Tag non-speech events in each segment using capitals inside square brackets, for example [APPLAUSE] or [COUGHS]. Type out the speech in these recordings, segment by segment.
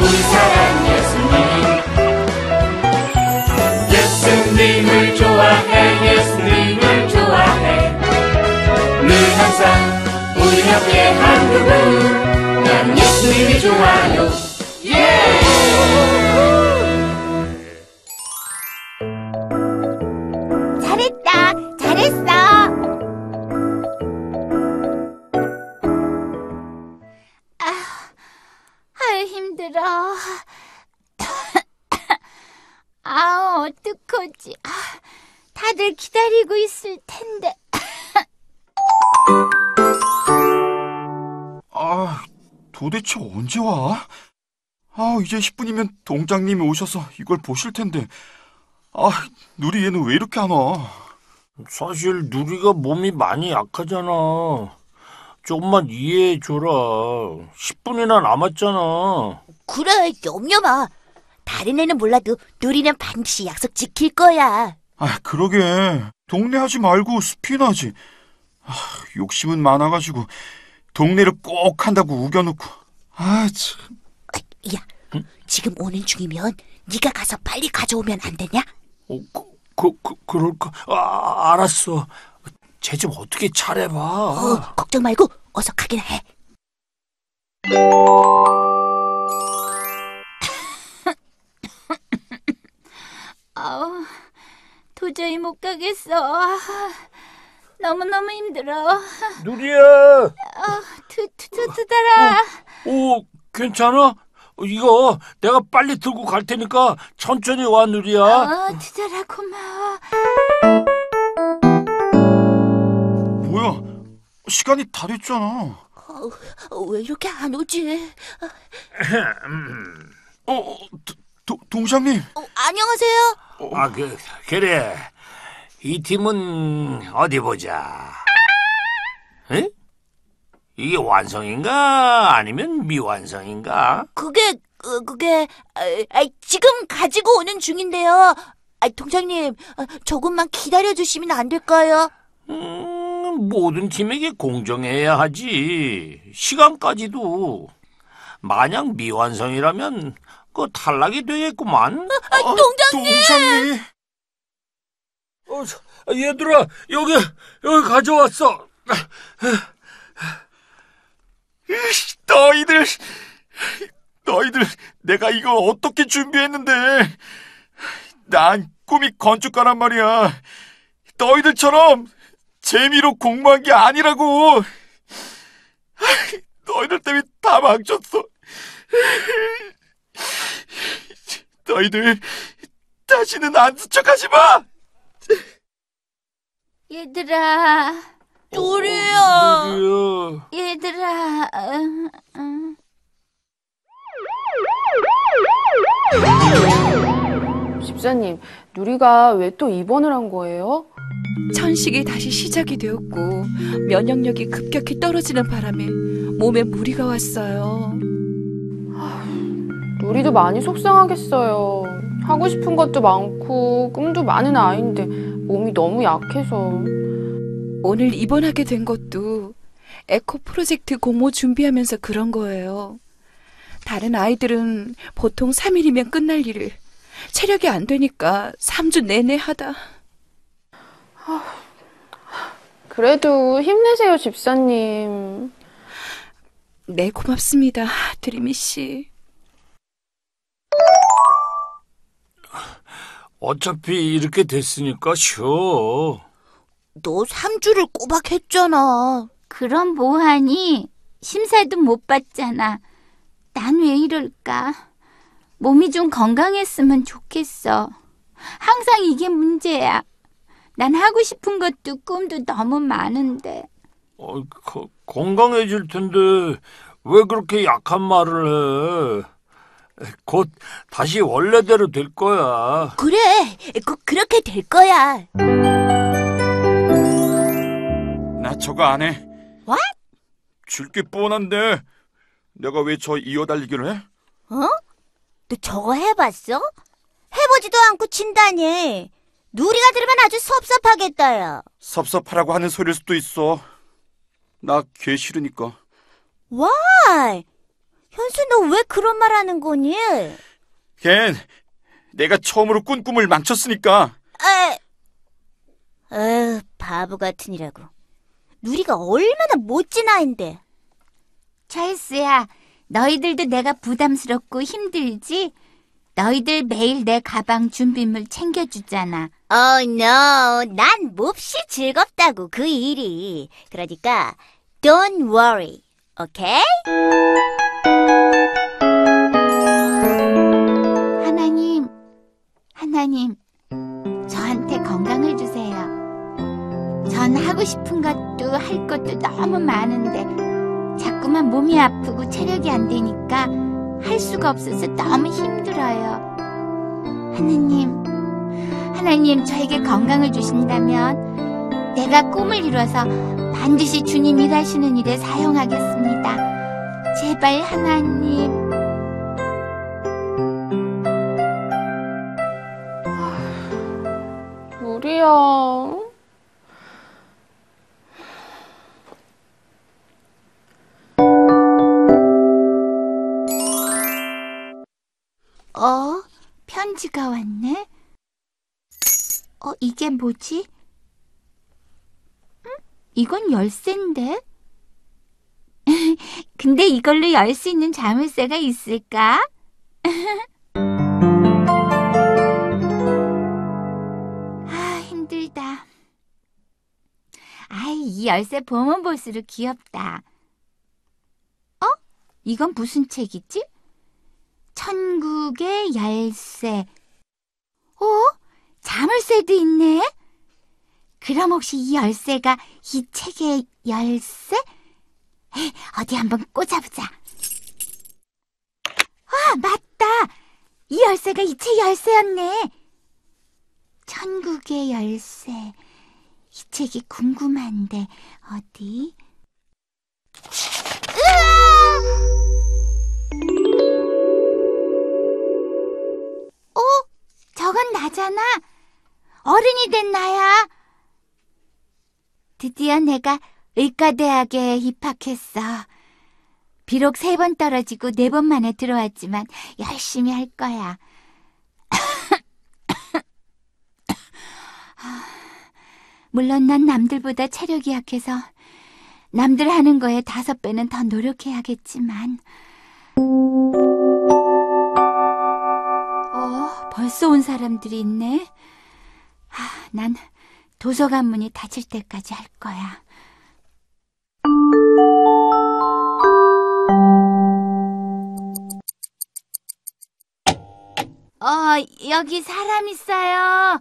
우리 사랑 예수님. 예수님을 좋아해 예수님을 좋아해. 늘 항상 우리 옆에 한 그분. 난 예수님이 좋아요. 예! yeah! 어떡하지. 아, 다들 기다리고 있을 텐데. [LAUGHS] 아, 도대체 언제 와? 아, 이제 10분이면 동장님이 오셔서 이걸 보실 텐데. 아, 누리 얘는 왜 이렇게 안 와? 사실 누리가 몸이 많이 약하잖아. 조금만 이해해줘라. 10분이나 남았잖아. 그래, 염려 마. 다른 애는 몰라도 누리는 반드시 약속 지킬 거야. 아, 그러게. 동네 하지 말고 하지. 아, 욕심은 많아가지고 동네를 꼭 한다고 우겨놓고. 아, 참. 야, 지금 오는 중이면 네가 가서 빨리 가져오면 안 되냐? 어, 그, 그, 그, 그럴까? 아, 알았어. 쟤 좀 어떻게 차려봐. 어, 걱정 말고 어서 가긴 해. 도저히 못 가겠어. 아, 너무너무 힘들어. 누리야! 아, 두, 두, 두, 두달아. 오, 괜찮아? 이거 내가 빨리 들고 갈 테니까 천천히 와, 누리야. 아, 두달아 고마워. 뭐야? 시간이 다 됐잖아. 어, 왜 이렇게 안 오지? 어, 어, 도, 도, 동장님. 어, 안녕하세요. 아, 그, 그래. 이 팀은 어디 보자. 에? 이게 완성인가? 아니면 미완성인가? 그게 그, 그게 아, 아, 지금 가지고 오는 중인데요. 아, 동장님 아, 조금만 기다려 주시면 안 될까요? 음, 모든 팀에게 공정해야 하지. 시간까지도. 만약 미완성이라면 그 탈락이 되겠구만. 아, 어, 동장님. 동장님. 어, 저, 얘들아, 여기, 여기 가져왔어. 이씨, 너희들, 너희들, 내가 이거 어떻게 준비했는데. 난 꿈이 건축가란 말이야. 너희들처럼 재미로 공부한 게 아니라고. 너희들 때문에 다 망쳤어. 너희들 다시는 안 스쳐가지 마. 얘들아. 얘들아. 어, 어. 집사님, 누리가 왜 또 입원을 한 거예요? 천식이 다시 시작이 되었고 면역력이 급격히 떨어지는 바람에 몸에 무리가 왔어요. 누리도 많이 속상하겠어요. 하고 싶은 것도 많고 꿈도 많은 아이인데 몸이 너무 약해서. 오늘 입원하게 된 것도 에코 프로젝트 공모 준비하면서 그런 거예요. 다른 아이들은 보통 3일이면 끝날 일을 체력이 안 되니까 3주 내내 하다. 그래도 힘내세요, 집사님. 네, 고맙습니다. 드리미 씨. 어차피 이렇게 됐으니까 쉬어. 너 3주를 꼬박 했잖아. 그럼 뭐하니? 심사도 못 받잖아. 난 왜 이럴까? 몸이 좀 건강했으면 좋겠어. 항상 이게 문제야. 난 하고 싶은 것도 꿈도 너무 많은데. 어, 거- 건강해질 텐데 왜 그렇게 약한 말을 해? 곧 다시 원래대로 될 거야. 그래, 꼭 그렇게 될 거야. 나 저거 안 해. What? 줄게 뻔한데 내가 왜 저 이어달리기를 해? 너 저거 해봤어? 해보지도 않고 친다니. 누리가 들으면 아주 섭섭하겠다 야. 섭섭하라고 하는 소리일 수도 있어. 나걔 싫으니까. 와, 현수 너 왜 그런 말 하는 거니? 걘 내가 처음으로 꾼 꿈을 망쳤으니까 아, 에휴, 바보 같으니라고. 누리가 얼마나 멋진 아인데. 찰스야, 너희들도 내가 부담스럽고 힘들지? 너희들 매일 내 가방 준비물 챙겨주잖아. Oh no, 난 몹시 즐겁다고 그 일이. 그러니까 don't worry, okay? 하나님, 하나님, 저한테 건강을 주세요. 전 하고 싶은 것도 할 것도 너무 많은데 자꾸만 몸이 아프고 체력이 안 되니까 할 수가 없어서 너무 힘들어요. 하나님, 하나님 저에게 건강을 주신다면 내가 꿈을 이뤄서 반드시 주님 일하시는 일에 사용하겠습니다. 제발 하나님. 우리야. 어? 편지가 왔네? 어, 이게 뭐지? 응? 이건 열쇠인데? 근데 이걸로 열 수 있는 자물쇠가 있을까? [LAUGHS] 아, 힘들다. 아이, 이 열쇠 보면 볼수록 귀엽다. 어? 이건 무슨 책이지? 천국의 열쇠. 어? 자물쇠도 있네? 그럼 혹시 이 열쇠가 이 책의 열쇠? 어디 한번 꽂아보자. 아, 맞다! 이 열쇠가 이책 열쇠였네. 천국의 열쇠. 이 책이 궁금한데, 어디? 으아! 어? 저건 나잖아. 어른이 된 나야. 드디어 내가 의과대학에 입학했어. 비록 세 번 떨어지고 네 번 만에 들어왔지만 열심히 할 거야. [COUGHS] 물론 난 남들보다 체력이 약해서 남들 하는 거에 다섯 배는 더 노력해야겠지만. 어, 벌써 온 사람들이 있네. 아, 난 도서관 문이 닫힐 때까지 할 거야. 어, 여기 사람 있어요.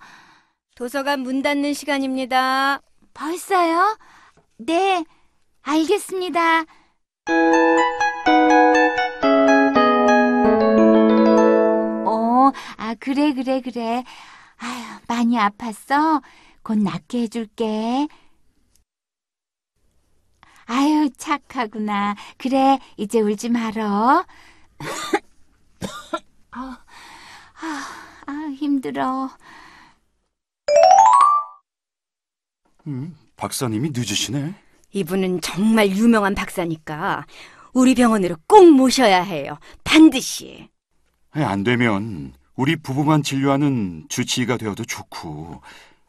도서관 문 닫는 시간입니다. 벌써요? 네, 알겠습니다. 어, 아, 그래, 그래, 그래. 아휴, 많이 아팠어? 곧 낫게 해줄게. 아유, 착하구나. 그래, 이제 울지 말어. [COUGHS] 아, 아, 아, 힘들어. 음, 박사님이 늦으시네. 이분은 정말 유명한 박사니까 우리 병원으로 꼭 모셔야 해요. 반드시. 아니, 안 되면 우리 부부만 진료하는 주치의가 되어도 좋고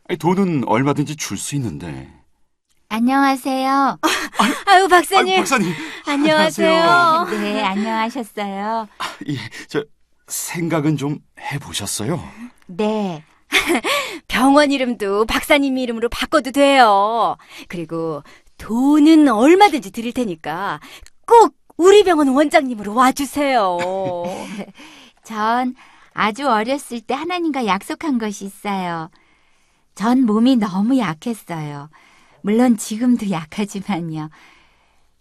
아니, 돈은 얼마든지 줄 수 있는데. 안녕하세요. 아유, 박사님. 아유, 박사님. 안녕하세요. 네, 안녕하셨어요. 예, 저 생각은 좀 해보셨어요? 네. [LAUGHS] 병원 이름도 박사님 이름으로 바꿔도 돼요. 그리고 돈은 얼마든지 드릴 테니까 꼭 우리 병원 원장님으로 와주세요. [LAUGHS] 전 아주 어렸을 때 하나님과 약속한 것이 있어요. 전 몸이 너무 약했어요. 물론 지금도 약하지만요.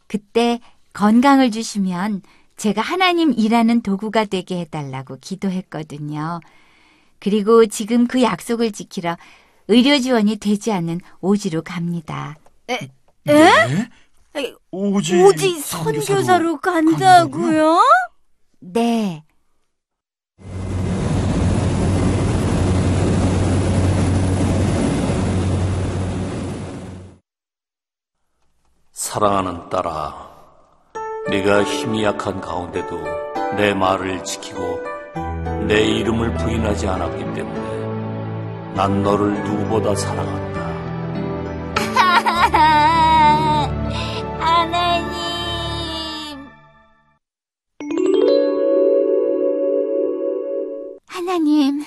그때 건강을 주시면 제가 하나님 일하는 도구가 되게 해달라고 기도했거든요. 그리고 지금 그 약속을 지키러 의료 지원이 되지 않는 오지로 갑니다. 에? 네? 아이, 오지, 오지 선교사로 간다고요? 네. 사랑하는 딸아, 네가 힘이 약한 가운데도 내 말을 지키고 내 이름을 부인하지 않았기 때문에 난 너를 누구보다 사랑한다. [LAUGHS] 하나님. 하나님,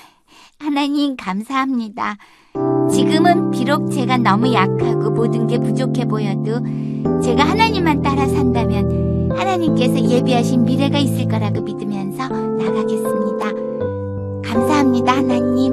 하나님 감사합니다. 지금은 비록 제가 너무 약하고 모든 게 부족해 보여도 제가 하나님만 따라 산다면 하나님께서 예비하신 미래가 있을 거라고 믿으면서 나가겠습니다. 감사합니다, 하나님.